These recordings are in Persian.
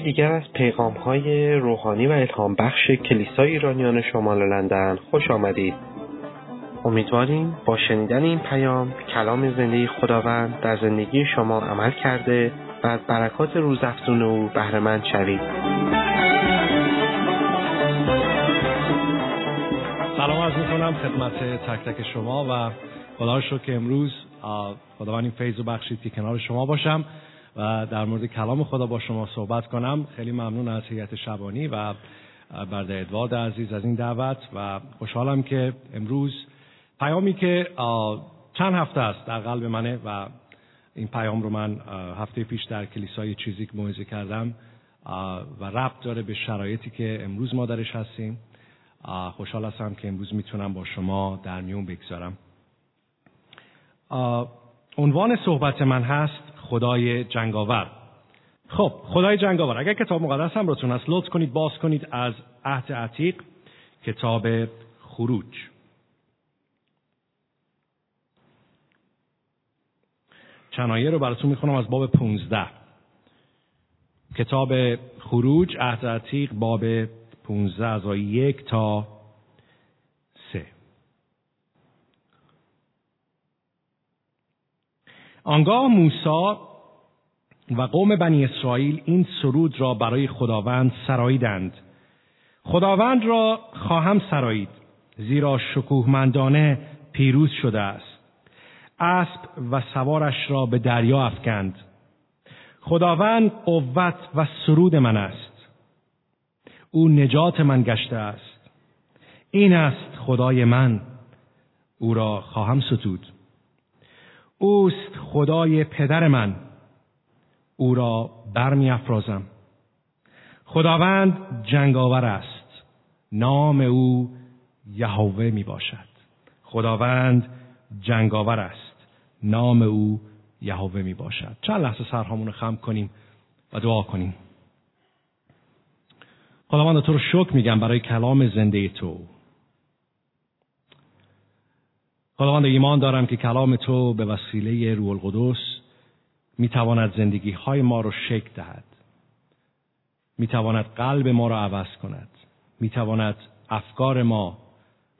یکی دیگر از پیغام های روحانی و الهام بخش کلیسای ایرانیان شمال لندن خوش آمدید. امیدواریم با شنیدن این پیام کلام زندگی خداوند در زندگی شما عمل کرده و از برکات روزافزون او بهرهمند شوید. سلام عرض می‌کنم خدمت تک تک شما و خدا که امروز خداوند این فیض و بخشید که کنار شما باشم و در مورد کلام خدا با شما صحبت کنم. خیلی ممنون از هیئت شبانی و برده ادوارد عزیز از این دعوت و خوشحالم که امروز پیامی که چند هفته است در قلب منه و این پیام رو من هفته پیش در کلیسای چیزیک موعظه کردم و ربط داره به شرایطی که امروز ما درش هستیم خوشحال هستم که امروز می‌تونم با شما در میون بگذارم. عنوان صحبت من هست خدای جنگاور. خب خدای جنگاور اگر کتاب مقدس هم راتون هست لطف کنید باز کنید از عهد عتیق کتاب خروج. چنایه رو براتون می‌خونم از باب 15 کتاب خروج عهد عتیق باب 15 از یک تا آنگاه موسی و قوم بنی اسرائیل این سرود را برای خداوند سراییدند. خداوند را خواهم سرایید زیرا شکوهمندانه پیروز شده است. اسب و سوارش را به دریا افکند. خداوند قوت و سرود من است. او نجات من گشته است. این است خدای من. او را خواهم ستود. اوست خدای پدر من. او را برمی افرازم خداوند جنگاور است. نام او یهوه می باشد خداوند جنگاور است. نام او یهوه می باشد چند لحظه سرهامون رو خم کنیم و دعا کنیم. خداوند تو رو شکر میگم برای کلام زنده تو. خداوند ایمان دارم که کلام تو به وسیله روح القدس می‌تواند زندگی های ما رو شکل دهد. می‌تواند قلب ما را عوض کند. می‌تواند افکار ما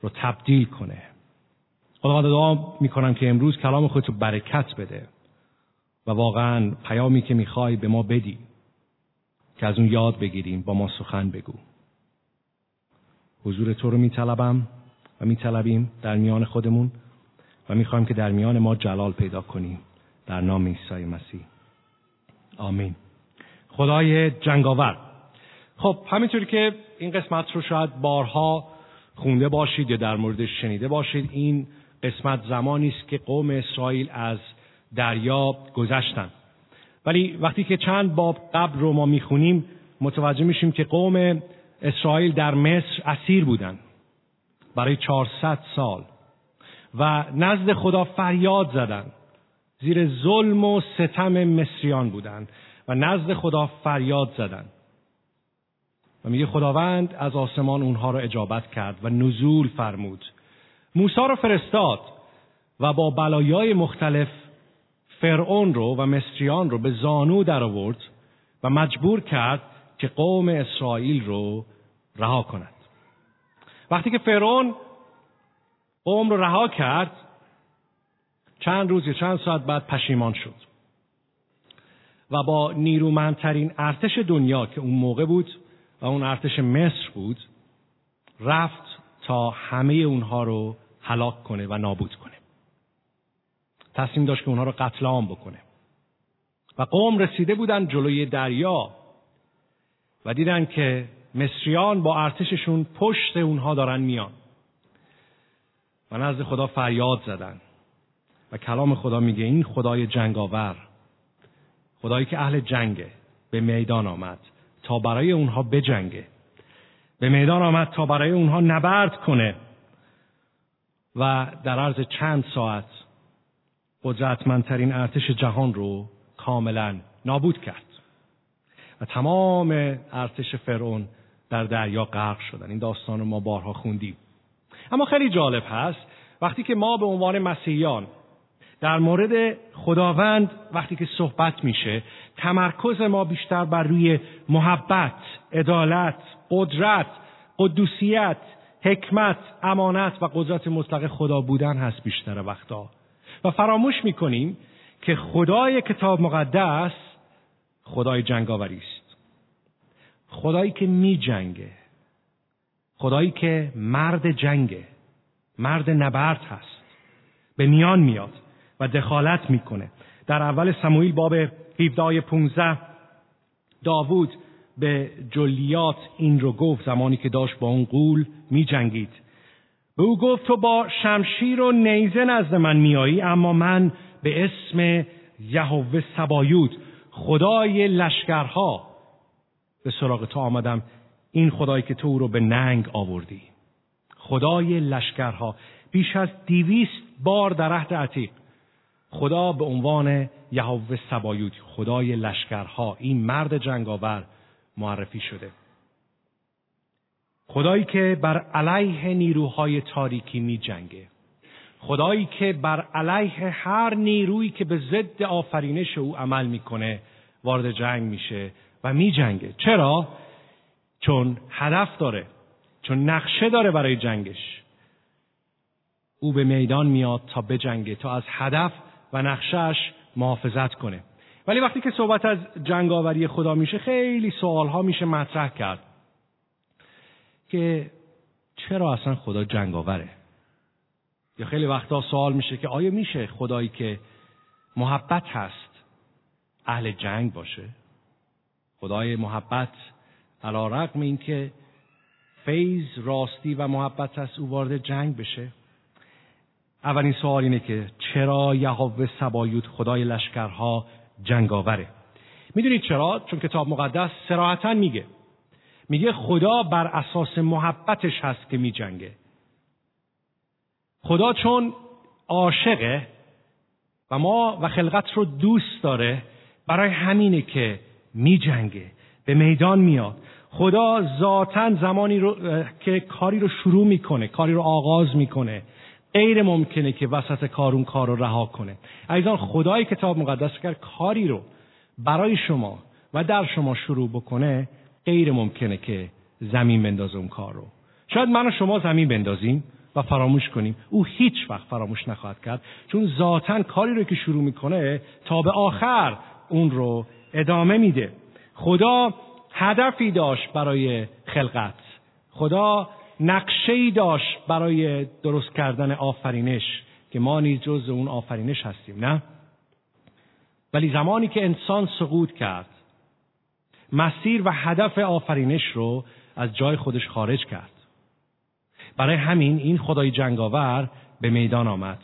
رو تبدیل کنه. خداوند دعا می‌کنم که امروز کلام خودت رو برکت بده و واقعا پیامی که می‌خوای به ما بدی که از اون یاد بگیریم با ما سخن بگو. حضور تو رو میطلبم و میطلبیم در میان خودمون. و می‌خوایم که در میان ما جلال پیدا کنیم. در نام عیسی مسیح. آمین. خدای جنگاور. خب همینطوری که این قسمت رو شاید بارها خونده باشید یا در موردش شنیده باشید این قسمت زمانی است که قوم اسرائیل از دریا گذشتند ولی وقتی که چند باب قبل رو ما می‌خونیم متوجه میشیم که قوم اسرائیل در مصر اسیر بودند برای 400 سال. و نزد خدا فریاد زدند زیر ظلم و ستم مصریان بودند و نزد خدا فریاد زدند و میگه خداوند از آسمان اونها را اجابت کرد و نزول فرمود. موسی را فرستاد و با بلایای مختلف فرعون رو و مصریان رو به زانو در آورد و مجبور کرد که قوم اسرائیل رو رها کند. وقتی که فرعون قوم رو رها کرد. چند روز یا چند ساعت بعد پشیمان شد. و با نیرومندترین ارتش دنیا که اون موقع بود و اون ارتش مصر بود رفت تا همه اونها رو هلاک کنه و نابود کنه. تصمیم داشت که اونها رو قتل عام بکنه. و قوم رسیده بودن جلوی دریا و دیدن که مصریان با ارتششون پشت اونها دارن میان. و نزد خدا فریاد زدن. و کلام خدا میگه این خدای جنگاور خدایی که اهل جنگه به میدان آمد تا برای اونها بجنگه. به میدان آمد تا برای اونها نبرد کنه. و در عرض چند ساعت قدرتمندترین ارتش جهان رو کاملا نابود کرد. و تمام ارتش فرعون در دریا غرق شدن. این داستان رو ما بارها خوندیم. اما خیلی جالب هست وقتی که ما به عنوان مسیحیان در مورد خداوند وقتی که صحبت میشه تمرکز ما بیشتر بر روی محبت، عدالت، قدرت، قدوسیت، حکمت، امانت و قدرت مطلق خدا بودن هست بیشتر وقتا. و فراموش می‌کنیم که خدای کتاب مقدس خدای جنگاوری است. خدایی که می جنگه خدایی که مرد جنگه مرد نبرد هست. به میان میاد و دخالت می‌کنه. در اول سموئیل باب 17 15 داوود به جلیات این رو گفت زمانی که داشت با اون قول می جنگید به او گفت تو با شمشیر و نیزه نزد من میایی اما من به اسم یهوه سبایود خدای لشکرها به سراغ تو آمدم این خدایی که تو رو به ننگ آوردی. خدای لشکرها بیش از دیویست بار در عهد عتیق. خدا به عنوان یهوه سبایود خدای لشکرها این مرد جنگاور معرفی شده. خدایی که بر علیه نیروهای تاریکی می جنگه. خدایی که بر علیه هر نیرویی که به ضد آفرینش او عمل می‌کنه وارد جنگ میشه و می جنگه. چرا؟ چون هدف داره چون نقشه داره برای جنگش. او به میدان میاد تا بجنگه تا از هدف و نقشهش محافظت کنه. ولی وقتی که صحبت از جنگاوری خدا میشه خیلی سوال ها میشه مطرح کرد که چرا اصلا خدا جنگاوره؟ یا خیلی وقتا سوال میشه که آیا میشه خدایی که محبت هست اهل جنگ باشه؟ خدای محبت علا رقم این که فیض راستی و محبت هست او وارد جنگ بشه. اولین سوال اینه که چرا یهوه سبایوت خدای لشکرها جنگاوره؟ می‌دونید چرا؟ چون کتاب مقدس سراحتا میگه. میگه خدا بر اساس محبتش هست که میجنگه. خدا چون عاشقه و ما و خلقت رو دوست داره برای همینه که میجنگه. به میدان میاد. خدا ذاتا زمانی رو که کاری رو شروع می‌کنه کاری رو آغاز می‌کنه. غیر ممکنه که وسط کارون کار رو رها کنه. عزیزان خدای کتاب مقدس کرد کاری رو برای شما و در شما شروع بکنه غیر ممکنه که زمین بندازه اون کار رو. شاید من و شما زمین بندازیم و فراموش کنیم. او هیچ وقت فراموش نخواهد کرد. چون ذاتا کاری رو که شروع می‌کنه تا به آخر اون رو ادامه میده. خدا هدفی داشت برای خلقت. خدا نقشه داشت برای درست کردن آفرینش که ما نیز جز اون آفرینش هستیم نه؟ ولی زمانی که انسان سقوط کرد مسیر و هدف آفرینش رو از جای خودش خارج کرد. برای همین این خدای جنگاور به میدان آمد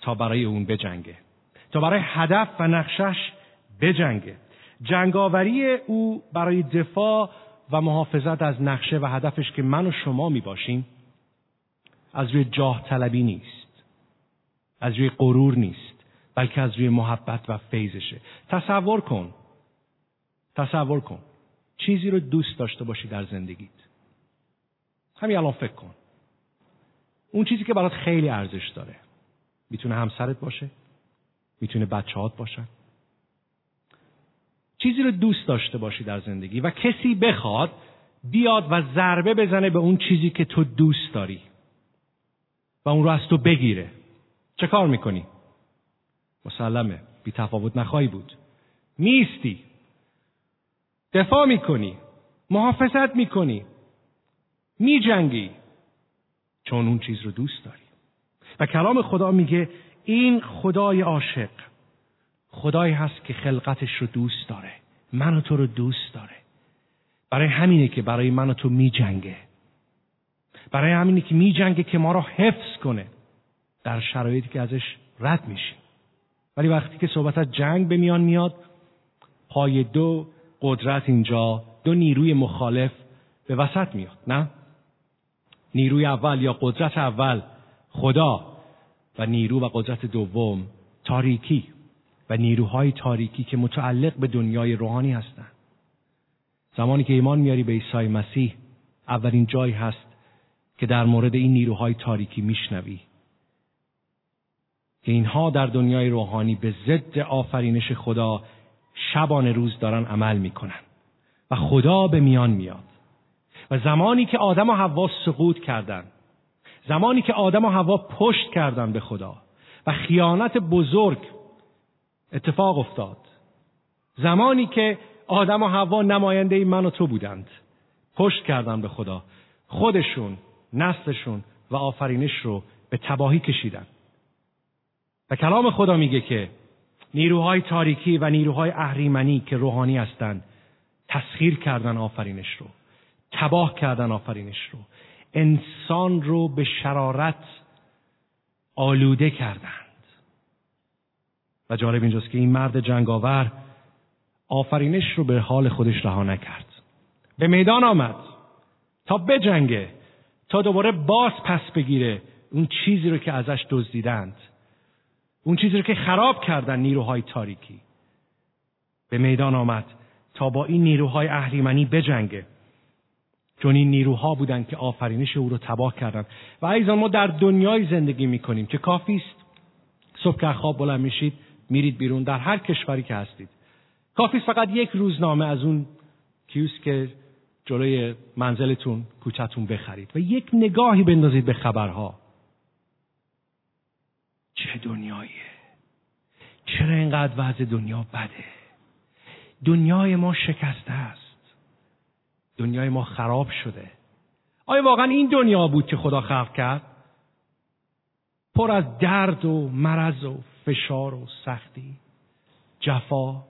تا برای اون بجنگه. تا برای هدف و نقشش بجنگه. جنگاوری او برای دفاع و محافظت از نقشه و هدفش که من و شما می باشیم از روی جاه طلبی نیست از روی غرور نیست بلکه از روی محبت و فیضشه. تصور کن تصور کن چیزی رو دوست داشته باشی در زندگیت. همین الان فکر کن. اون چیزی که برات خیلی ارزش داره می‌تونه همسرت باشه می‌تونه بچهات باشن چیزی رو دوست داشته باشی در زندگی و کسی بخواد بیاد و ضربه بزنه به اون چیزی که تو دوست داری و اون رو از تو بگیره. چه کار می‌کنی؟ مسلمه. بی تفاوت نخواهی بود. میستی دفاع می‌کنی. محافظت می‌کنی. میجنگی. چون اون چیز رو دوست داری. و کلام خدا میگه این خدای عاشق خدایی هست که خلقتش رو دوست داره. من و تو رو دوست داره. برای همینه که برای من و تو می جنگه. برای همینه که می جنگه که ما رو حفظ کنه. در شرایطی که ازش رد میشیم. ولی وقتی که صحبت از جنگ به میان میاد پای دو قدرت اینجا دو نیروی مخالف به وسط میاد نه؟ نیروی اول یا قدرت اول خدا و نیرو و قدرت دوم تاریکی. و نیروهای تاریکی که متعلق به دنیای روحانی هستند. زمانی که ایمان میاری به عیسی مسیح اولین جایی هست که در مورد این نیروهای تاریکی میشنوی. که اینها در دنیای روحانی به ضد آفرینش خدا شبانه روز دارن عمل می‌کنن و خدا به میان میاد. و زمانی که آدم و حوا سقوط کردند زمانی که آدم و هوا پشت کردن به خدا و خیانت بزرگ اتفاق افتاد. زمانی که آدم و هوا نماینده من و تو بودند. پشت کردن به خدا. خودشون نسلشون و آفرینش رو به تباهی کشیدن. و کلام خدا میگه که نیروهای تاریکی و نیروهای اهریمنی که روحانی هستند تسخیر کردن آفرینش رو. تباه کردن آفرینش رو. انسان رو به شرارت آلوده کردند و جالب اینجاست که این مرد جنگاور آفرینش رو به حال خودش رها نکرد. به میدان آمد. تا بجنگه. تا دوباره باز پس بگیره. اون چیزی رو که ازش دزدیدند. اون چیزی رو که خراب کردن نیروهای تاریکی. به میدان آمد. تا با این نیروهای اهریمنی بجنگه. چون این نیروها بودند که آفرینش او رو تباه کردند و ایزان ما در دنیای زندگی می‌کنیم که کافی است صبح که خواب بلند میشید. میرید بیرون در هر کشوری که هستید. کافی فقط یک روزنامه از اون کیوس که جلوی منزلتون کوچتون بخرید و یک نگاهی بندازید به خبرها. چه دنیاییه. چرا اینقدر وضع دنیا بده؟ دنیای ما شکسته است. دنیای ما خراب شده. آیا واقعا این دنیا بود که خدا خلق کرد؟ پر از درد و مرض و فشار و سختی جفا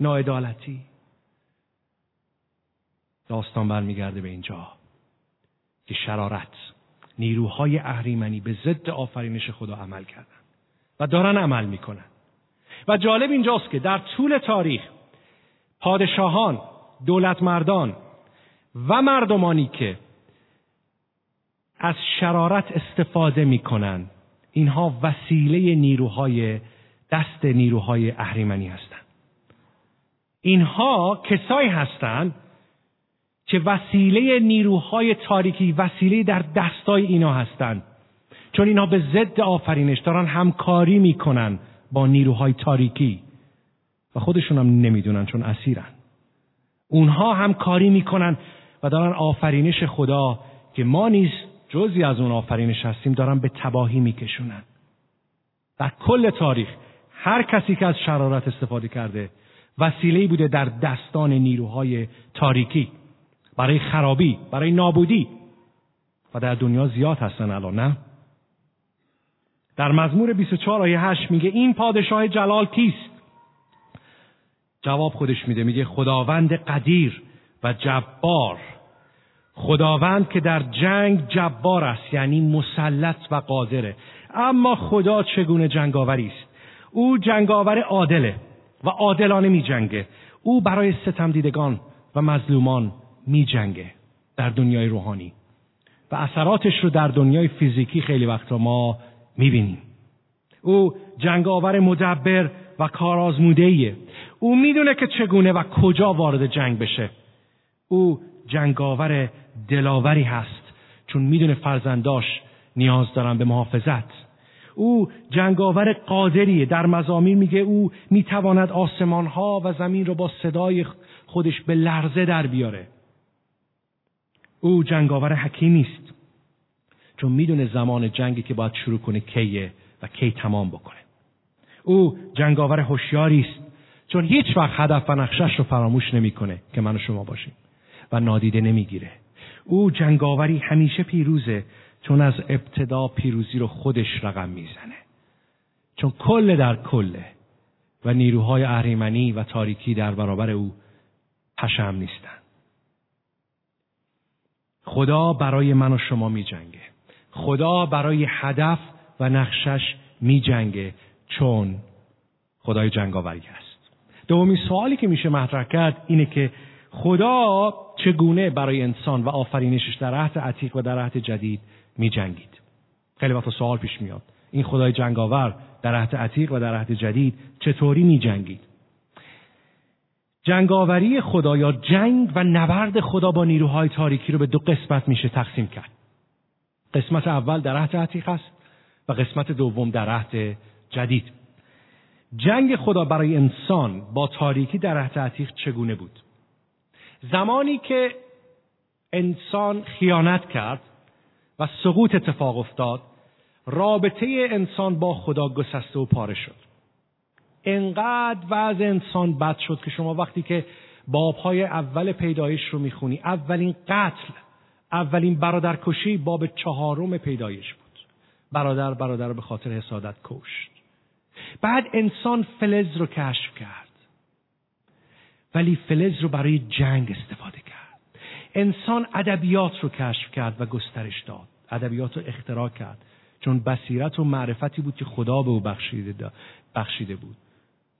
ناعدالتی. داستان برمیگرده به اینجا که شرارت نیروهای اهریمنی به ضد آفرینش خدا عمل کردن و دارن عمل می‌کنن. و جالب اینجاست که در طول تاریخ پادشاهان دولتمردان و مردمانی که از شرارت استفاده می‌کنن اینها وسیله نیروهای دست نیروهای اهریمنی هستند. اینها کسایی هستند که وسیله نیروهای تاریکی وسیله در دستای اینا هستند. چون اینها به ضد آفرینش دارن همکاری می‌کنن با نیروهای تاریکی. و خودشون هم نمی‌دونن چون اسیرن. اونها هم کاری می‌کنن و دارن آفرینش خدا که ما نیز جزی از اون آفرینش هستیم دارن به تباهی میکشونن. در کل تاریخ هر کسی که از شرارت استفاده کرده وسیله بوده در دستان نیروهای تاریکی. برای خرابی برای نابودی. و در دنیا زیاد هستن الان نه؟ در مزمور 24 آیه 8 میگه این پادشاه جلال کیست؟ جواب خودش میده میگه خداوند قدیر و جبار. خداوند که در جنگ جبار است یعنی مسلط و قادره. اما خدا چگونه جنگاوری است؟ او جنگاور عادله و عادلانه می جنگه او برای ستم دیدگان و مظلومان می جنگه در دنیای روحانی. و اثراتش رو در دنیای فیزیکی خیلی وقتا ما می بینیم او جنگاور مدبر و کارآزموده او می‌دونه که چگونه و کجا وارد جنگ بشه. او جنگاور دلاوری هست. چون می‌دونه فرزنداش نیاز دارن به محافظت. او جنگاور قادریه. در مزامین میگه او می‌تواند آسمان ها و زمین رو با صدای خودش به لرزه در بیاره. او جنگاور حکیمی است چون می‌دونه زمان جنگی که باید شروع کنه کیه و کی تمام بکنه. او جنگاور هوشیاری است. چون هیچ وقت هدف و نقشش رو فراموش نمی‌کنه که من و شما باشیم. و نادیده نمی‌گیره. او جنگاوری همیشه پیروزه چون از ابتدا پیروزی رو خودش رقم می‌زنه. چون کل در کله و نیروهای اهریمنی و تاریکی در برابر او پشم نیستن. خدا برای من و شما می جنگه. خدا برای هدف و نقشش می جنگه چون خدای جنگاوری است. دومین سوالی که میشه مطرح کرد اینه که خدا چگونه برای انسان و آفرینشش در عهد عتیق و در عهد جدید می جنگید خیلی وقت سوال پیش میاد. این خدای جنگاور در عهد عتیق و در عهد جدید چطوری می جنگید جنگاوری خدا یا جنگ و نبرد خدا با نیروهای تاریکی رو به دو قسمت میشه تقسیم کرد. قسمت اول در عهد عتیق است و قسمت دوم در عهد جدید. جنگ خدا برای انسان با تاریکی در عهد عتیق چگونه بود؟ زمانی که انسان خیانت کرد و سقوط اتفاق افتاد رابطه انسان با خدا گسسته و پاره شد. انقدر وضع انسان بد شد که شما وقتی که بابهای اول پیدایش رو می‌خونی اولین قتل اولین برادرکشی باب چهارم پیدایش بود. برادر برادر به خاطر حسادت کشت. بعد انسان فلز رو کشف کرد. ولی فلز رو برای جنگ استفاده کرد. انسان ادبیات رو کشف کرد و گسترش داد. ادبیات رو اختراع کرد. چون بصیرت و معرفتی بود که خدا به او بخشیده, بخشیده بود.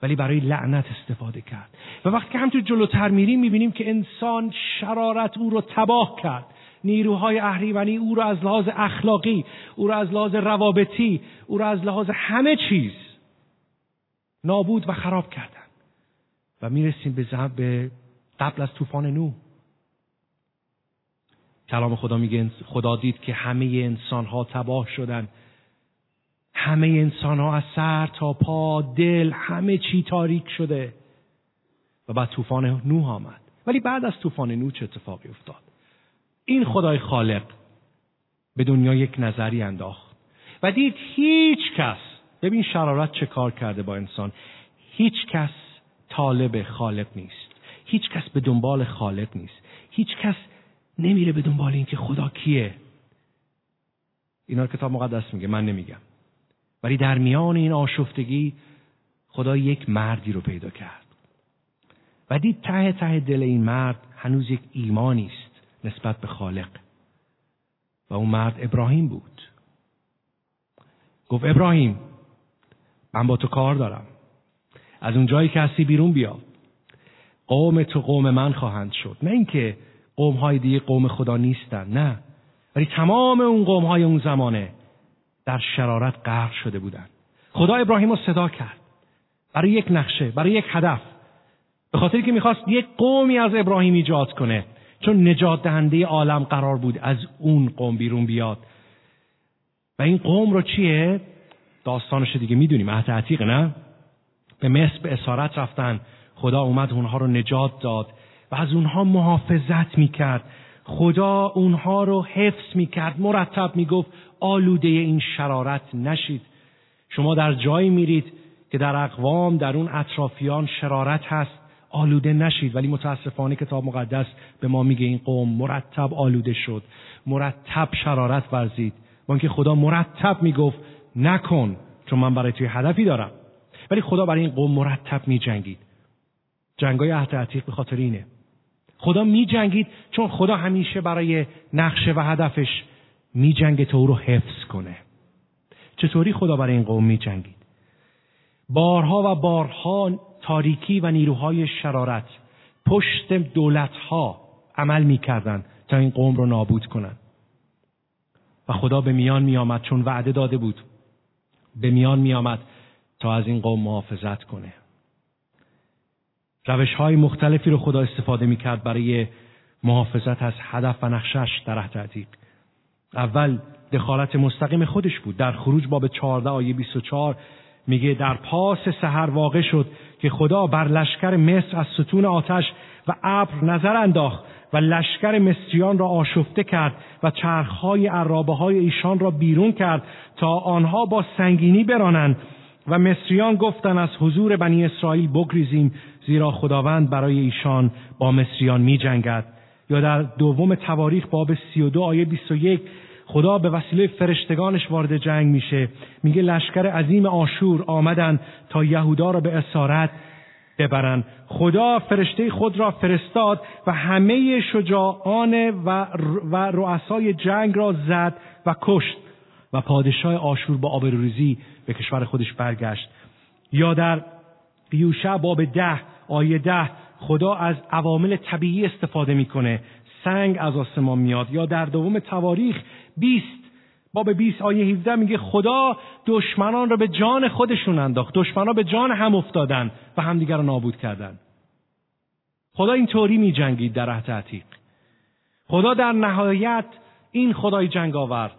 ولی برای لعنت استفاده کرد. و وقتی که همطور جلوتر میریم می‌بینیم که انسان شرارت او رو تباه کرد. نیروهای اهریمنی او رو از لحاظ اخلاقی او رو از لحاظ روابطی او رو از لحاظ همه چیز نابود و خراب کردن و می‌رسیم به به قبل از طوفان نو. کلام خدا میگه خدا دید که همه انسان ها تباه شدن. همه انسان ها از سر تا پا دل همه چی تاریک شده. و بعد طوفان نوح آمد. ولی بعد از طوفان نوح چه اتفاقی افتاد؟ این خدای خالق به دنیا یک نظری انداخت و دید هیچ کس ببین شرارت چه کار کرده با انسان. هیچ کس طالب خالق نیست. هیچ کس به دنبال خالق نیست. هیچ کس نمیره به دنبال اینکه خدا کیه. اینا کتاب مقدس میگه من نمیگم. ولی در میان این آشفتگی خدا یک مردی رو پیدا کرد. و دید ته ته دل این مرد هنوز یک ایمانی است نسبت به خالق. و اون مرد ابراهیم بود. گفت ابراهیم من با تو کار دارم. از اون جایی که هستی بیرون بیا. قوم تو قوم من خواهند شد. نه اینکه قوم های دیگه قوم خدا نیستن نه. ولی تمام اون قوم های اون زمانه در شرارت غرق شده بودند خدا ابراهیم رو صدا کرد. برای یک نقشه برای یک هدف. به خاطر که می‌خواست یک قومی از ابراهیم ایجاد کنه. چون نجات دهنده عالم قرار بود از اون قوم بیرون بیاد. و این قوم رو چیه؟ داستانش دیگه می‌دونیم. عهد عتیق نه؟ به مصر به اسارت رفتن. خدا اومد اونها رو نجات داد و از اونها محافظت می‌کرد. خدا اونها رو حفظ می‌کرد مرتب می‌گفت آلوده این شرارت نشید. شما در جایی میرید که در اقوام در اون اطرافیان شرارت هست آلوده نشید. ولی متاسفانه کتاب مقدس به ما میگه این قوم مرتب آلوده شد مرتب شرارت ورزید. با خدا مرتب می‌گفت نکن چون من برای توی هدفی دارم. ولی خدا برای این قوم مرتب میجنگید. جنگای عهد عتیق به خاطر اینه. خدا میجنگید چون خدا همیشه برای نقشه و هدفش میجنگه تا او رو حفظ کنه. چطوری خدا برای این قوم میجنگید؟ بارها و بارها تاریکی و نیروهای شرارت پشت دولتها عمل می‌کردند تا این قوم رو نابود کنند. و خدا به میان میآمد چون وعده داده بود. به میان میآمد تا از این قوم محافظت کنه. روش های مختلفی رو خدا استفاده می‌کرد برای محافظت از هدف و نقشش در عهد اول دخالت مستقیم خودش بود. در خروج باب 14 آیه 24 میگه در پاس سحر واقع شد که خدا بر لشکر مصر از ستون آتش و ابر نظر انداخت و لشکر مصریان را آشفته کرد و چرخهای عرابه های ایشان را بیرون کرد تا آنها با سنگینی برانند. و مصریان گفتند از حضور بنی اسرائیل بگریزیم زیرا خداوند برای ایشان با مصریان می جنگد یا در دوم تواریخ باب 32 آیه 21 خدا به وسیله فرشتگانش وارد جنگ میشه. میگه لشکر عظیم آشور آمدن تا یهودا را به اسارت ببرن. خدا فرشته خود را فرستاد و همه شجاعان و, و رؤسای جنگ را زد و کشت. و پادشاه آشور با آبروریزی به کشور خودش برگشت. یا در یوشع باب ده آیه ده خدا از عوامل طبیعی استفاده می‌کنه. سنگ از آسمان میاد. یا در دوم تواریخ 20 باب 20 آیه 17 میگه خدا دشمنان را به جان خودشون انداخت. دشمنان به جان هم افتادن و همدیگر را نابود کردن. خدا این طوری می جنگید در عهد عتیق. خدا در نهایت این خدای جنگاور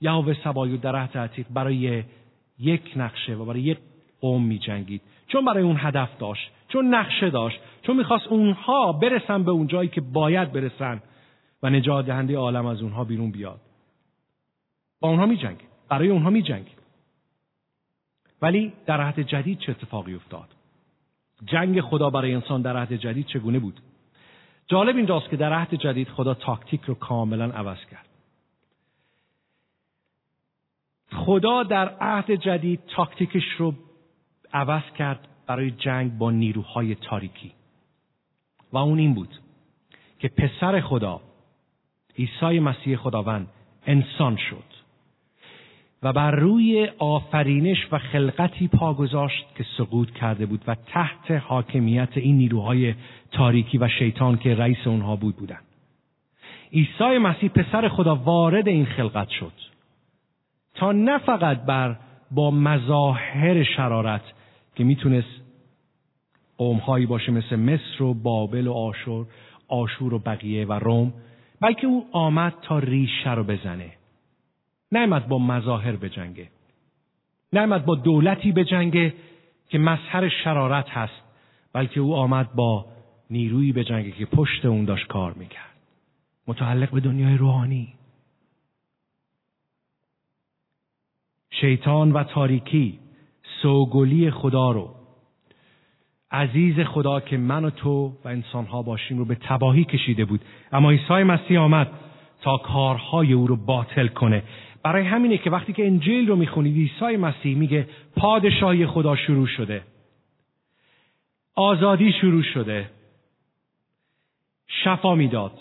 یهوه سبایو در عهد عتیق برای یک نقشه و برای یک قوم می جنگید. چون برای اون هدف داشت چون نقشه داشت چون می‌خواست اونها برسن به اون جایی که باید برسن و نجات دهنده عالم از اونها بیرون بیاد. با اونها می جنگید. برای اونها می جنگید. ولی در عهد جدید چه اتفاقی افتاد؟ جنگ خدا برای انسان در عهد جدید چگونه بود؟ جالب اینجاست که در عهد جدید خدا تاکتیک رو کاملا عوض کرد. خدا در عهد جدید تاکتیکش رو عوض کرد برای جنگ با نیروهای تاریکی. و اون این بود که پسر خدا عیسی مسیح خداوند انسان شد و بر روی آفرینش و خلقتی پا گذاشت که سقوط کرده بود و تحت حاکمیت این نیروهای تاریکی و شیطان که رئیس اونها بود بودن. عیسی مسیح پسر خدا وارد این خلقت شد. تا نه فقط بر با مظاهر شرارت که می‌تونست قومهایی باشه مثل مصر و بابل و آشور آشور و بقیه و روم بلکه او آمد تا ریشه رو بزنه. نعمد با مظاهر بجنگه. نعمد با دولتی بجنگه که مظهر شرارت هست بلکه او آمد با نیرویی بجنگه که پشت اون داشت کار می‌کرد. متعلق به دنیای روحانی. شیطان و تاریکی سوگلی خدا رو. عزیز خدا که من و تو و انسانها باشیم رو به تباهی کشیده بود. اما عیسی مسیح آمد تا کارهای او رو باطل کنه. برای همینه که وقتی که انجیل رو می‌خونید عیسی مسیح میگه پادشاهی خدا شروع شده. آزادی شروع شده. شفا می‌داد.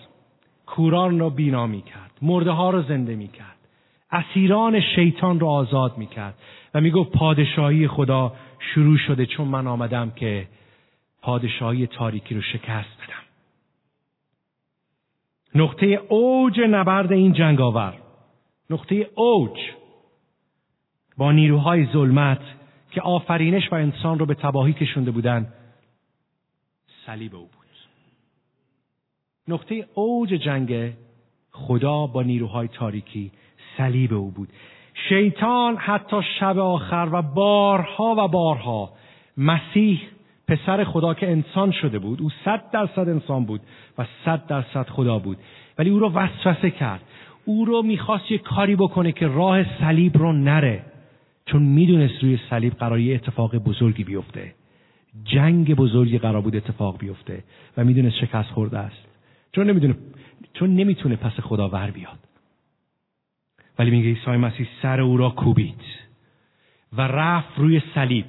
کوران را بینا می‌کرد. مرده ها را زنده می‌کرد. اسیران شیطان را آزاد می‌کرد و می‌گفت پادشاهی خدا شروع شده چون من آمدم که پادشاهی تاریکی رو شکست بدم. نقطه اوج نبرد این جنگاور. نقطه اوج با نیروهای ظلمت که آفرینش و انسان رو به تباهی کشونده بودن صلیب او بود. نقطه اوج جنگ خدا با نیروهای تاریکی صلیب او بود. شیطان حتی شب آخر و بارها و بارها مسیح پسر خدا که انسان شده بود او صد درصد انسان بود و صد درصد خدا بود. ولی او رو وسوسه کرد. او رو می‌خواست یه کاری بکنه که راه صلیب رو نره. چون می‌دونست روی صلیب قرار یه اتفاق بزرگی بیفته. جنگ بزرگی قرار بود اتفاق بیفته. و می‌دونست شکست خورده است. چون نمی‌دونه چون نمی‌تونه پس خدا ور بیاد. ولی میگه عیسی مسیح سر او را کوبید و رفت روی صلیب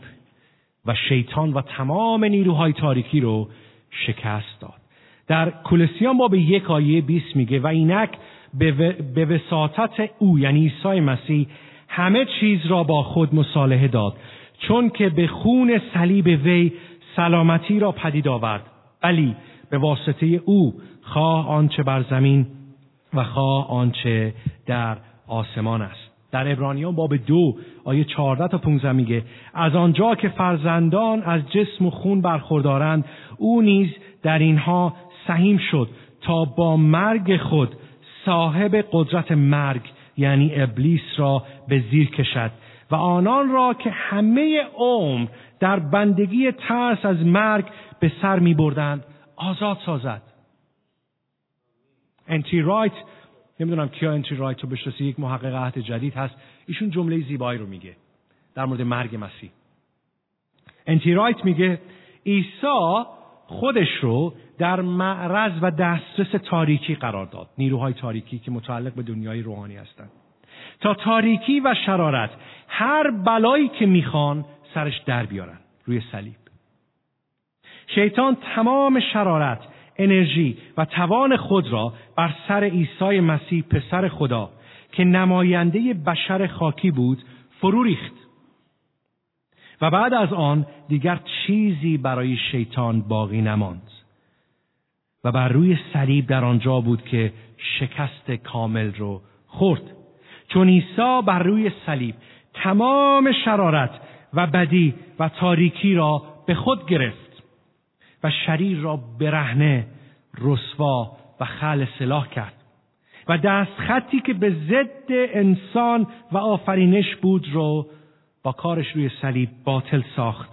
و شیطان و تمام نیروهای تاریکی رو شکست داد. در کولسیان باب یک آیه 20 میگه و اینک به وساطت او یعنی عیسی مسیح همه چیز را با خود مصالحه داد چون که به خون صلیب وی سلامتی را پدید آورد. ولی به واسطه او خواه آنچه بر زمین و خواه آنچه در آسمان است. در ابرانیان باب دو آیه 14 تا 15 میگه از آنجا که فرزندان از جسم و خون برخوردارند او نیز در اینها سهیم شد تا با مرگ خود صاحب قدرت مرگ یعنی ابلیس را به زیر کشد و آنان را که همه عمر در بندگی ترس از مرگ به سر می بردند آزاد سازد. انتی رایت نمی‌دونم کیا انتی رایت رو بشناسی یک محقق عهد جدید هست. ایشون جمله زیبایی رو میگه در مورد مرگ مسیح. انتی رایت میگه عیسی خودش رو در معرض و دسترس تاریکی قرار داد. نیروهای تاریکی که متعلق به دنیای روحانی هستند. تا تاریکی و شرارت هر بلایی که می‌خوان سرش در بیارن. روی صلیب. شیطان تمام شرارت انرژی و توان خود را بر سر عیسی مسیح پسر خدا که نماینده بشر خاکی بود فرو ریخت. و بعد از آن دیگر چیزی برای شیطان باقی نماند. و بر روی صلیب در آنجا بود که شکست کامل رو خورد. چون عیسی بر روی صلیب تمام شرارت و بدی و تاریکی را به خود گرفت. و شریر را برهنه رسوا و خل سلاح کرد. و دست خطی که به ضد انسان و آفرینش بود رو با کارش روی صلیب باطل ساخت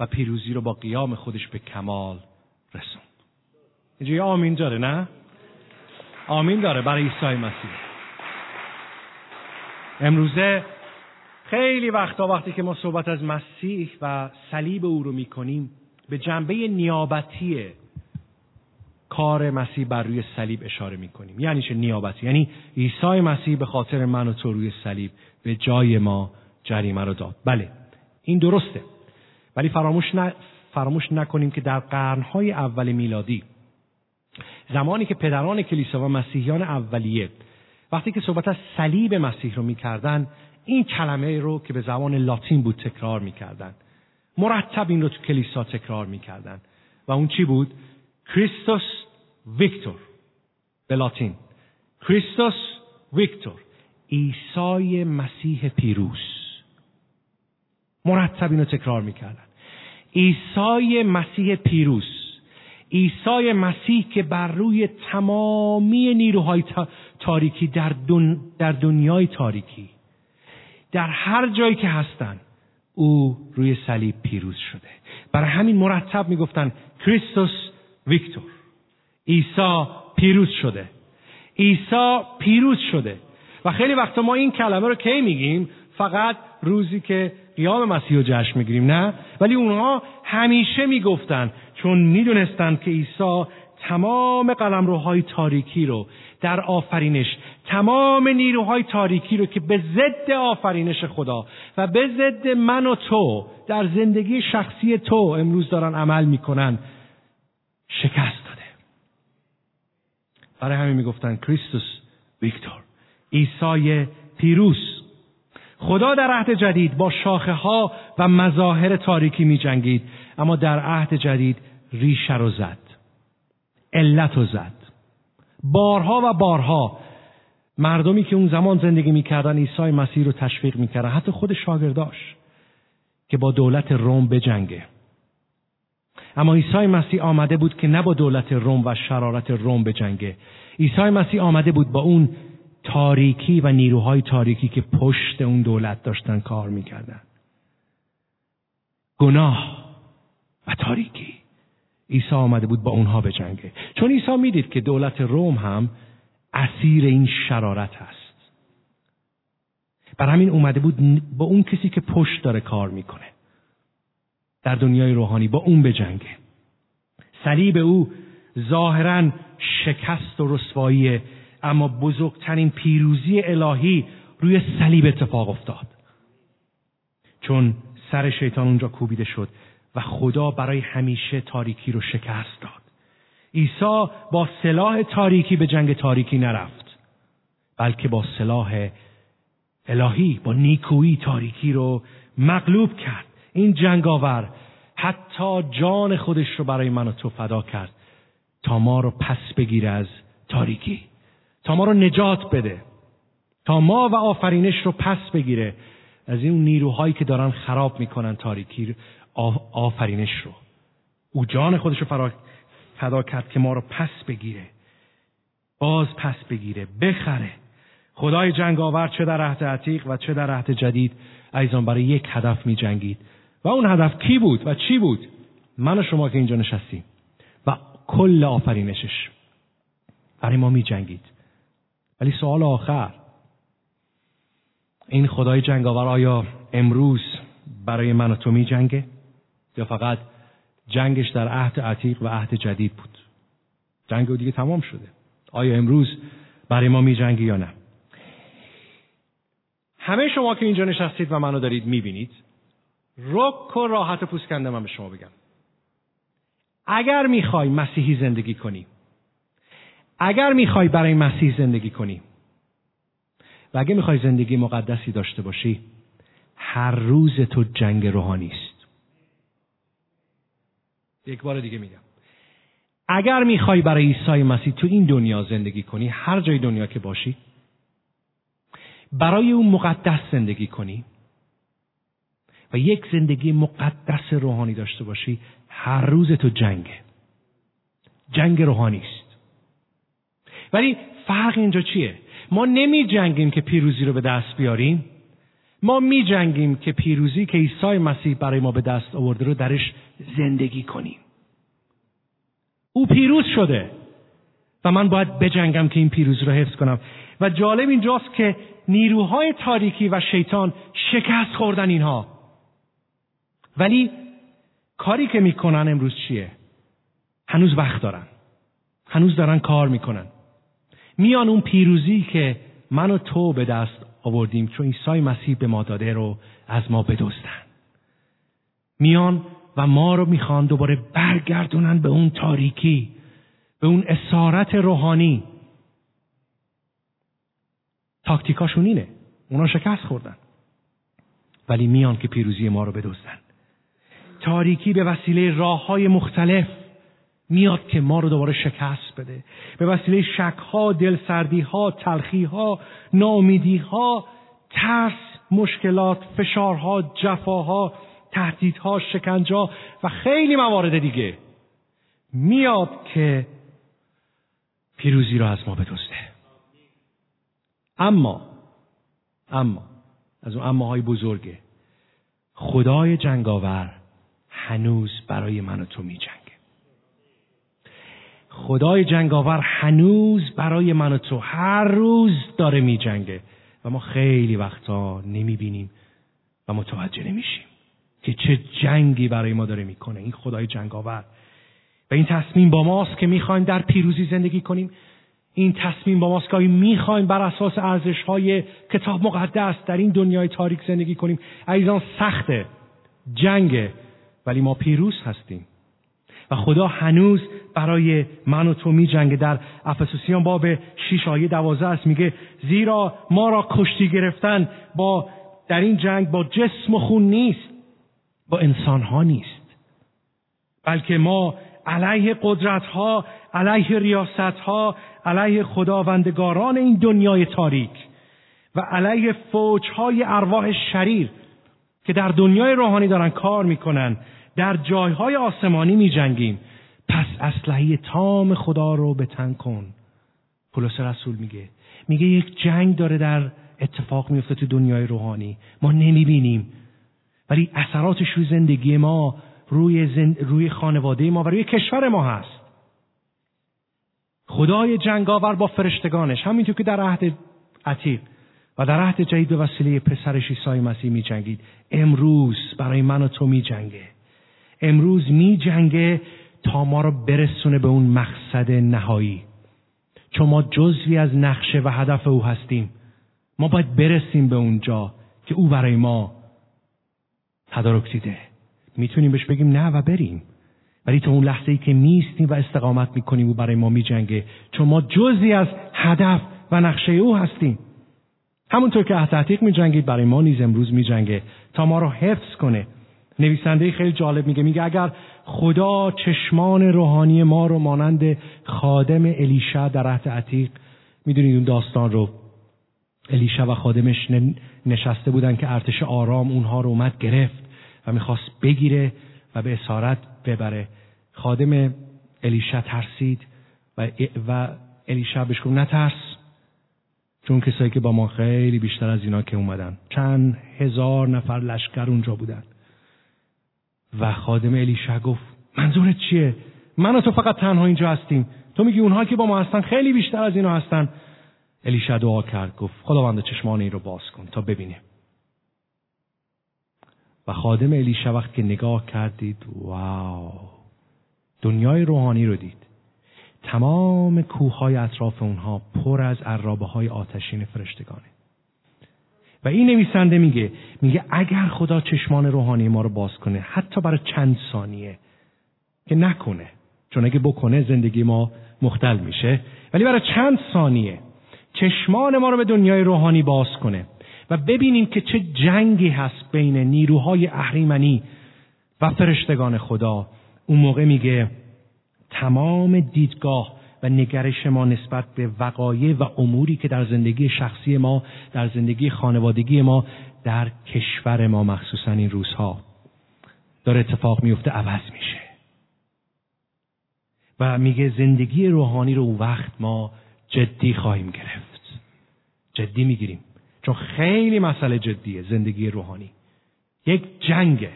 و پیروزی رو با قیام خودش به کمال رسوند. اینجا یه آمین داره نه؟ آمین داره برای عیسی مسیح. امروزه خیلی وقتا وقتی که ما صحبت از مسیح و صلیب او رو می‌کنیم به جنبه نیابتی کار مسیح بر روی صلیب اشاره می‌کنیم. یعنی چه نیابتی؟ یعنی عیسی مسیح به خاطر من و تو روی صلیب به جای ما جریمه رو داد. بله این درسته. ولی فراموش, ن... فراموش نکنیم که در قرنهای اول میلادی زمانی که پدران کلیسا و مسیحیان اولیه وقتی که صحبت از صلیب مسیح رو می‌کردن این کلمه رو که به زبان لاتین بود تکرار می‌کردن. مرتب این رو تو کلیسا تکرار می‌کردن. و اون چی بود؟ کریستوس ویکتور. به لاتین. کریستوس ویکتور. عیسی مسیح پیروز. مرتب اینو تکرار می‌کردن. عیسی مسیح پیروز. عیسی مسیح که بر روی تمامی نیروهای تاریکی در, دن... در دنیای تاریکی. در هر جایی که هستند او روی صلیب پیروز شده. برای همین مرتب می‌گفتن کریستوس ویکتور. عیسی پیروز شده. عیسی پیروز شده. و خیلی وقتا ما این کلمه رو کی میگیم؟ فقط روزی که قیام مسیح رو جشن می‌گیریم نه؟ ولی اونها همیشه می‌گفتن چون می‌دونستند که عیسی تمام قلمروهای تاریکی رو در آفرینش تمام نیروهای تاریکی رو که به ضد آفرینش خدا و به ضد من و تو در زندگی شخصی تو امروز دارن عمل می‌کنن شکست داده. برای همین می‌گفتن کریستوس ویکتور عیسی پیروز خدا در عهد جدید با شاخه ها و مظاهر تاریکی می جنگید اما در عهد جدید ریشه رو زد. علت رو زد. بارها و بارها مردمی که اون زمان زندگی می‌کردن عیسی مسیح رو تشویق می‌کردن حتی خود شاگرداش که با دولت روم بجنگه. اما عیسی مسیح آمده بود که نه با دولت روم و شرارت روم بجنگه. عیسی مسیح آمده بود با اون تاریکی و نیروهای تاریکی که پشت اون دولت داشتن کار می‌کردن. گناه و تاریکی. عیسی آمده بود با اونها به جنگه چون عیسی می‌دید که دولت روم هم اسیر این شرارت هست. بر همین اومده بود با اون کسی که پشت داره کار می‌کنه. در دنیای روحانی با اون به جنگه صلیب او ظاهرا شکست و رسوایی اما بزرگترین پیروزی الهی روی صلیب اتفاق افتاد. چون سر شیطان اونجا کوبیده شد. و خدا برای همیشه تاریکی رو شکست داد. عیسی با سلاح تاریکی به جنگ تاریکی نرفت بلکه با سلاح الهی با نیکویی تاریکی رو مغلوب کرد. این جنگاور حتی جان خودش رو برای من و تو فدا کرد تا ما رو پس بگیره از تاریکی تا ما رو نجات بده تا ما و آفرینش رو پس بگیره. از این نیروهایی که دارن خراب می‌کنن تاریکی آفرینش رو. او جان خودش رو فدا کرد که ما رو پس بگیره. باز پس بگیره. بخره. خدای جنگاور چه در عهد عتیق و چه در عهد جدید. ایزان برای یک هدف می جنگید. و اون هدف کی بود و چی بود؟ من و شما که اینجا نشستیم. و کل آفرینشش برای ما می جنگید. ولی سوال آخر. این خدای جنگاور آیا امروز برای من و تو می جنگه؟ یا فقط جنگش در عهد عتیق و عهد جدید بود؟ جنگ دیگه تمام شده. آیا امروز برای ما می جنگی یا نه؟ همه شما که اینجا نشستید و منو دارید می‌بینید رک و راحت پوست کنده من به شما بگم. اگر می‌خوای مسیحی زندگی کنی اگر می‌خوای برای مسیح زندگی کنی و اگر می‌خوای زندگی مقدسی داشته باشی هر روز تو جنگ روحانی است. یک بار دیگه میگم. اگر می‌خوای برای عیسی مسیح تو این دنیا زندگی کنی هر جای دنیا که باشی برای اون مقدس زندگی کنی و یک زندگی مقدس روحانی داشته باشی هر روز تو جنگه. جنگ روحانی است. ولی فرق اینجا چیه؟ ما نمی جنگیم که پیروزی رو به دست بیاریم. ما می جنگیم که پیروزی که عیسی مسیح برای ما به دست آورده رو درش زندگی کنیم. او پیروز شده و من باید بجنگم که این پیروزی رو حفظ کنم. و جالب اینجاست که نیروهای تاریکی و شیطان شکست خوردن اینها. ولی کاری که می‌کنن امروز چیه؟ هنوز وقت دارن. هنوز دارن کار می‌کنن. میان اون پیروزی که من و تو به دست آوردیم چون عیسی مسیح به ما داده رو از ما بدزدن. میان و ما رو می‌خوان دوباره برگردونن به اون تاریکی به اون اسارت روحانی. تاکتیکاشون اینه اونا شکست خوردن. ولی میان که پیروزی ما رو بدزدن. تاریکی به وسیله راه های مختلف. میاد که ما رو دوباره شکست بده. به وسیله شکها دلسردیها تلخیها ناامیدیها ترس مشکلات فشارها جفاها تهدیدها شکنجا و خیلی موارد دیگه میاد که پیروزی را از ما بدزده. اما اما از اون های بزرگه خدای جنگاور هنوز برای من و تو می جنگه خدای جنگاور هنوز برای من و تو هر روز داره می جنگه و ما خیلی وقتا نمی بینیم و متوجه نمیشیم که چه جنگی برای ما داره می‌کنه این خدای جنگاور. و این تصمیم با ماست که می‌خوایم در پیروزی زندگی کنیم. این تصمیم با ماست که می‌خوایم بر اساس ارزش های کتاب مقدس در این دنیای تاریک زندگی کنیم. عزیزان سخته جنگه ولی ما پیروز هستیم. و خدا هنوز برای من و تو می جنگه در افسوسیان باب شیش آیه دوازه است میگه زیرا ما را کشتی گرفتن با در این جنگ با جسم و خون نیست با انسان ها نیست. بلکه ما علیه قدرت ها علیه ریاست ها علیه خداوندگاران این دنیای تاریک و علیه فوج های ارواح شریر که در دنیای روحانی دارن کار می‌کنن در جایهای آسمانی می جنگیم. پس اسلحه تام خدا رو به تن کن. پولس رسول میگه. میگه یک جنگ داره در اتفاق میفته تو دنیای روحانی. ما نمی‌بینیم. ولی اثراتش روی زندگی ما روی, زند... روی خانواده ما و روی کشور ما هست. خدای جنگاور با فرشتگانش همینطور که در عهد عتیق و در عهد جدید به وسیله پسرش عیسی مسیح می جنگید امروز برای من و تو می جنگه امروز می جنگه تا ما رو برسونه به اون مقصد نهایی. چون ما جزوی از نقشه و هدف او هستیم ما باید برسیم به اونجا که او برای ما تدارک دیده می‌تونیم بهش بگیم نه و بریم. ولی تو اون لحظه ای که میستیم و استقامت می‌کنیم او برای ما میجنگه. چون ما جزی از هدف و نقشه او هستیم. همونطور که تحقیق میجنگید برای ما نیز امروز میجنگه تا ما رو حفظ کنه. نویسنده خیلی جالب میگه. میگه اگر خدا چشمان روحانی ما رو مانند خادم الیشا در عهد عتیق می‌دونید اون داستان رو الیشا و خادمش نشسته بودن که ارتش آرام اونها رو اومد گرفت و می‌خواست بگیره و به اسارت ببره. خادم الیشا ترسید و, و الیشا بهش گفت نترس چون کسایی که با ما خیلی بیشتر از اینا که اومدن. چند هزار نفر لشکر اونجا بودن. و خادم الیشا گفت منظورت چیه؟ من و تو فقط تنها اینجا هستیم. تو میگی اونها که با ما هستن خیلی بیشتر از اینا هستن. الیشا دعا کرد گفت خداوند چشمان این رو باز کن تا ببینیم. و خادم الیشا وقت که نگاه کردید واو! دنیای روحانی رو دید. تمام کوههای اطراف اونها پر از عرابه های آتشین فرشتگانه. و این نویسنده میگه میگه اگر خدا چشمان روحانی ما رو باز کنه حتی برای چند ثانیه که نکنه چون اگه بکنه زندگی ما مختل میشه ولی برای چند ثانیه چشمان ما رو به دنیای روحانی باز کنه و ببینیم که چه جنگی هست بین نیروهای اهریمنی و فرشتگان خدا. اون موقع میگه تمام دیدگاه و نگرش ما نسبت به وقایع و اموری که در زندگی شخصی ما در زندگی خانوادگی ما در کشور ما مخصوصا این روزها داره اتفاق میفته عوض میشه. و میگه زندگی روحانی رو وقت ما جدی خواهیم گرفت. جدی می‌گیریم. چون خیلی مسئله جدیه زندگی روحانی. یک جنگه.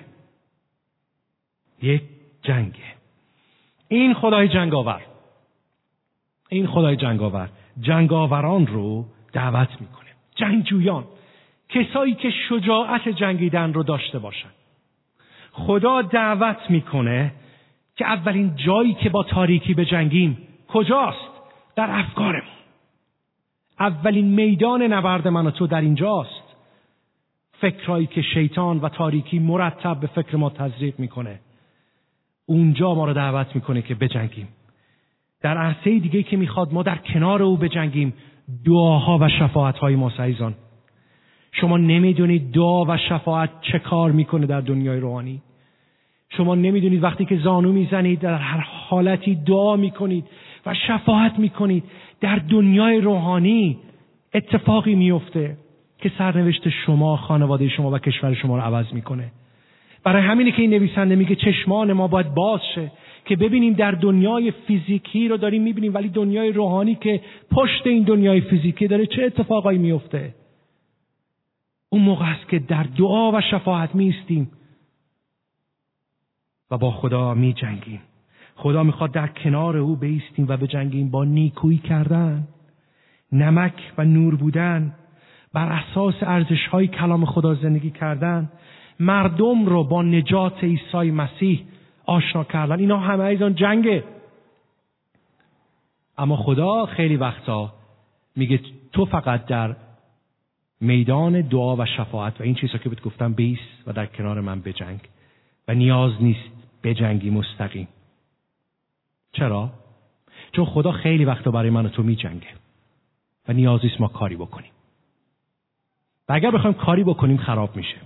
یک جنگه. این خدای جنگاور. این خدای جنگاور. جنگاوران رو دعوت می‌کنه. جنگجویان. کسایی که شجاعت جنگیدن رو داشته باشن. خدا دعوت می‌کنه که اولین جایی که با تاریکی به جنگیم کجاست؟ در افکارمون. اولین میدان نبرد من و تو در اینجاست. فکرهایی که شیطان و تاریکی مرتب به فکر ما تزریق می‌کنه. اونجا ما رو دعوت می‌کنه که بجنگیم. در عرصه دیگه که می‌خواد ما در کنار او بجنگیم دعاها و شفاعتهای ما سعیزان. شما نمی‌دونید دعا و شفاعت چه کار می‌کنه در دنیای روحانی. شما نمی‌دونید وقتی که زانو می‌زنید در هر حالتی دعا می‌کنید و شفاعت می‌کنید در دنیای روحانی اتفاقی میفته که سرنوشت شما خانواده شما و کشور شما رو عوض می‌کنه. برای همینه که این نویسنده میگه چشمان ما باید باز شه. که ببینیم در دنیای فیزیکی رو داریم می‌بینیم ولی دنیای روحانی که پشت این دنیای فیزیکی داره چه اتفاقایی میفته اون موقع است که در دعا و شفاعت میستیم و با خدا می جنگیم خدا می‌خواد در کنار او بیستیم و بجنگیم با نیکویی کردن نمک و نور بودن بر اساس ارزش های کلام خدا زندگی کردن. مردم رو با نجات عیسی مسیح آشنا کردن. اینا همه ایزان جنگه. اما خدا خیلی وقتا میگه تو فقط در میدان دعا و شفاعت و این چیزها که بهت گفتم بیست و در کنار من بجنگ و نیاز نیست بجنگی مستقیم. چرا؟ چون خدا خیلی وقتا برای من و تو می جنگه و نیازیست ما کاری بکنیم. و اگر بخوایم کاری بکنیم خراب میشه.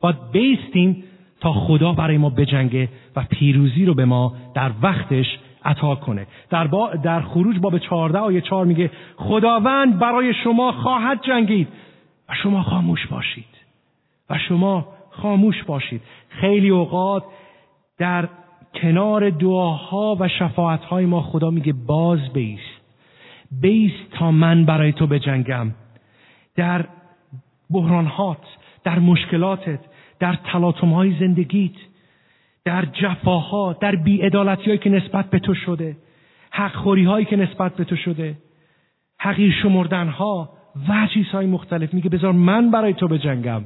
باید بیستیم تا خدا برای ما بجنگه و پیروزی رو به ما در وقتش عطا کنه. در, با در خروج باب 14 آیه 4 میگه خداوند برای شما خواهد جنگید و شما خاموش باشید و شما خاموش باشید. خیلی اوقات در کنار دعاها و شفاعتهای ما خدا میگه باز بیست. بیست تا من برای تو بجنگم. در بحرانهات در مشکلاتت در تلاطمهای زندگیت در جفاها در بیعدالتی هایی که نسبت به تو شده حقخوری هایی که نسبت به تو شده حقیر شمردن ها و چیزهای مختلف. میگه بذار من برای تو بجنگم.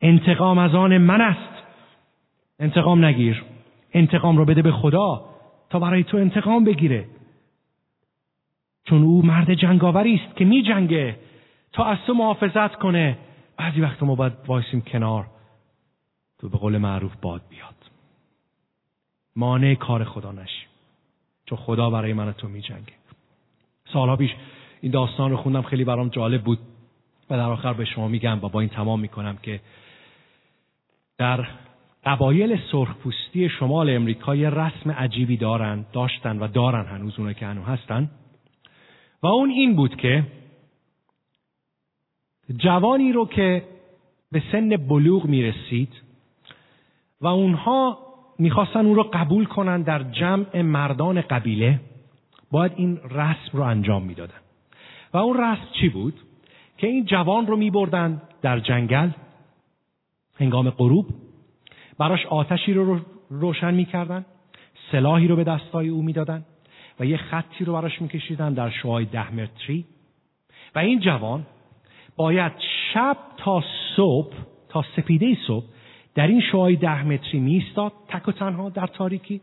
انتقام از آن من است. انتقام نگیر. انتقام رو بده به خدا تا برای تو انتقام بگیره. چون او مرد جنگاوری است که می جنگه تا از تو محافظت کنه. بعضی وقت ما باید وایسیم کنار. تو به قول معروف باد بیاد. مانع کار خدا نشیم چون خدا برای من تو می جنگه سالها پیش این داستان رو خوندم خیلی برام جالب بود. و در آخر به شما میگم و با این تمام می‌کنم که در قبایل سرخپوستی شمال امریکا یه رسم عجیبی دارن داشتن و دارن هنوز اونه که هنوز هستن. و اون این بود که جوانی رو که به سن بلوغ می‌رسید و اونها می‌خواستن اون رو قبول کنن در جمع مردان قبیله باید این رسم رو انجام می‌دادن و اون رسم چی بود؟ که این جوان رو میبردن در جنگل هنگام غروب براش آتشی رو روشن می‌کردن سلاحی رو به دستای او می‌دادن و یه خطی رو براش میکشیدن در شعای ده متری و این جوان باید شب تا صبح تا سپیده صبح در این شعای ده متری میستاد تک و تنها در تاریکی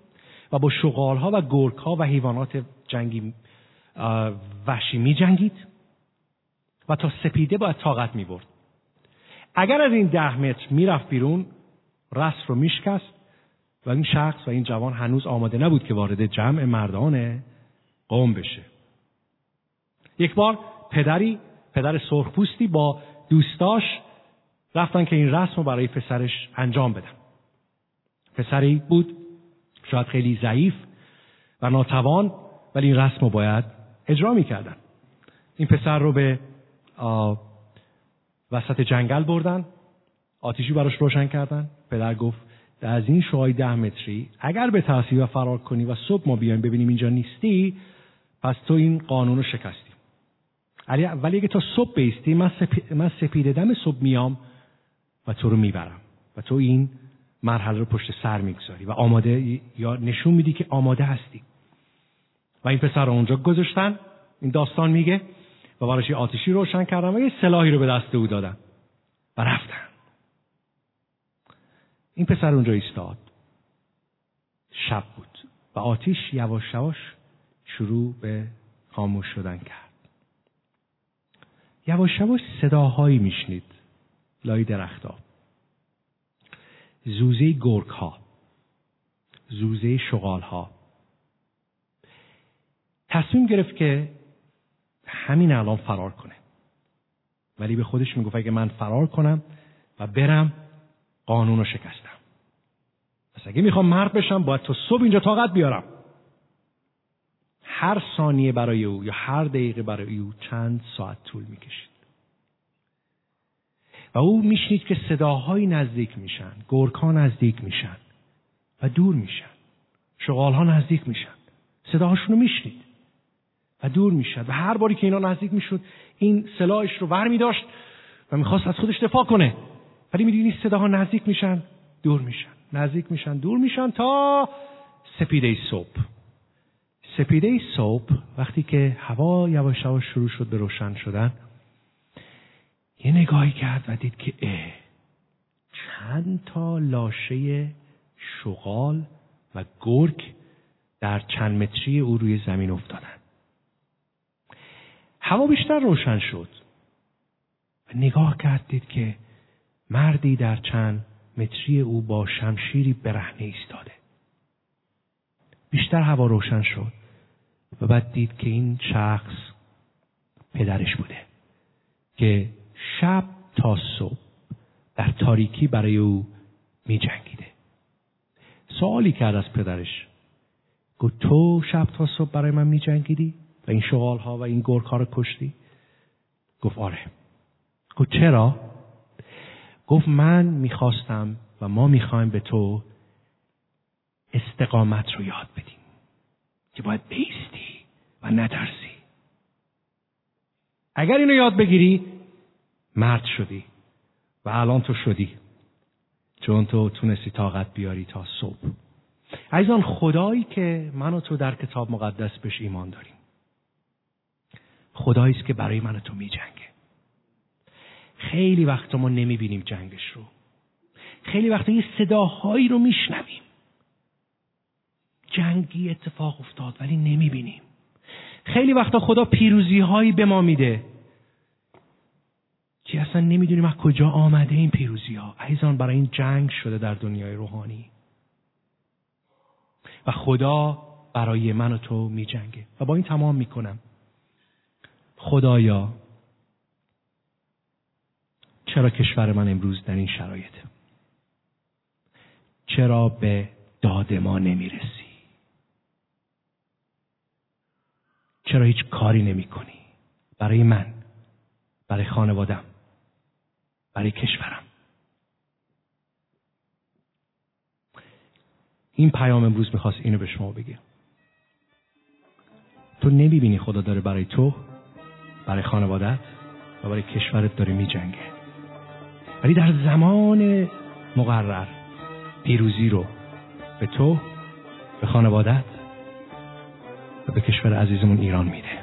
و با شغالها و گرگها و حیوانات جنگی وحشی می جنگید و تا سپیده باید طاقت می برد. اگر از این ده متر می‌رفت بیرون رس رو میشکست و این شخص و این جوان هنوز آماده نبود که وارد جمع مردان قوم بشه یک بار پدری پدر سرخپوستی با دوستاش رفتن که این رسم رو برای پسرش انجام بدن. پسری بود شاید خیلی ضعیف و ناتوان ولی این رسم رو باید اجرا می‌کردن. این پسر رو به وسط جنگل بردن آتیشی براش روشن کردن. پدر گفت از این شوهای ده متری اگر به تحصیل و فرار کنی و صبح ما بیایم ببینیم اینجا نیستی پس تو این قانون رو شکستی. ولی اگه تا صبح بیستی من. من سپیده دم صبح میام و تو رو می‌برم. و تو این مرحله رو پشت سر می‌گذاری. و آماده یا نشون میدی که آماده هستی. و این پسر رو اونجا گذاشتن. این داستان میگه. و براش آتشی روشن کردن و یه سلاحی رو به دست او دادن. و رفتن. این پسر اونجا ایستاد. شب بود. و آتیش یواش یواش شروع به خاموش شدن کرد. یواش یواش صداهایی میشنید. لای درختها. زوزه گرگ ها زوزه شغال ها تصمیم گرفت که همین الان فرار کنه. ولی به خودش می‌گفت اگه من فرار کنم و برم قانون رو شکستم. پس اگه می‌خوام مرد بشم باید تا صبح اینجا طاقت بیارم. هر ثانیه برای او یا هر دقیقه برای او چند ساعت طول می‌کشید. و او میشنید که صداهایی نزدیک میشن گرکا نزدیک میشن و دور میشن شغالها نزدیک میشن صداهاشون رو میشنید و دور می‌شد و هر باری که اینا نزدیک می‌شد این سلاحش رو ور میداشت و می‌خواست از خودش دفاع کنه. ولی می‌دونی صداها نزدیک میشن دور میشن. نزدیک میشن دور میشن تا سپیده صبح. سپیده صبح وقتی که هوا یواش یواش شروع شد به روشن شدن یه نگاهی کرد و دید که اه. چند تا لاشه شغال و گرگ در چند متری او روی زمین افتادن هوا بیشتر روشن شد و نگاه کرد دید که مردی در چند متری او با شمشیری برهنه ایستاده. بیشتر هوا روشن شد و بعد دید که این شخص پدرش بوده که شب تا صبح در تاریکی برای او می جنگیده سوالی کرد از پدرش. گفت تو شب تا صبح برای من می جنگیدی و این شغال ها و این گرگ ها رو کشتی؟ گفت آره. گفت چرا؟ گفت من می‌خواستم و ما می‌خوایم به تو استقامت رو یاد بدیم که باید بیستی و نترسی. اگر اینو یاد بگیری مرد شدی و الان تو شدی. چون تو تونستی طاقت بیاری تا صبح. عزیزان خدایی که من و تو در کتاب مقدس بهش ایمان داریم. خدایی است که برای من و تو می جنگه. خیلی وقتا ما نمی‌بینیم جنگش رو. خیلی وقتا یه صداهایی رو میشنویم. جنگی اتفاق افتاد ولی نمی‌بینیم. خیلی وقتا خدا پیروزی هایی به ما میده. که اصلا نمی‌دونیم از کجا آمده این پیروزی ها عزیزان برای این جنگ شده در دنیای روحانی. و خدا برای من و تو می جنگه و با این تمام می‌کنم. خدایا چرا کشور من امروز در این شرایط؟ چرا به داد ما نمی‌رسی؟ چرا هیچ کاری نمی کنی برای من برای خانوادم. برای کشورم. این پیام امروز می‌خواست اینو به شما بگه. تو نمی‌بینی خدا داره برای تو برای خانوادت و برای کشورت داره میجنگه. ولی در زمان مقرر پیروزی رو به تو به خانوادت و به کشور عزیزمون ایران میده.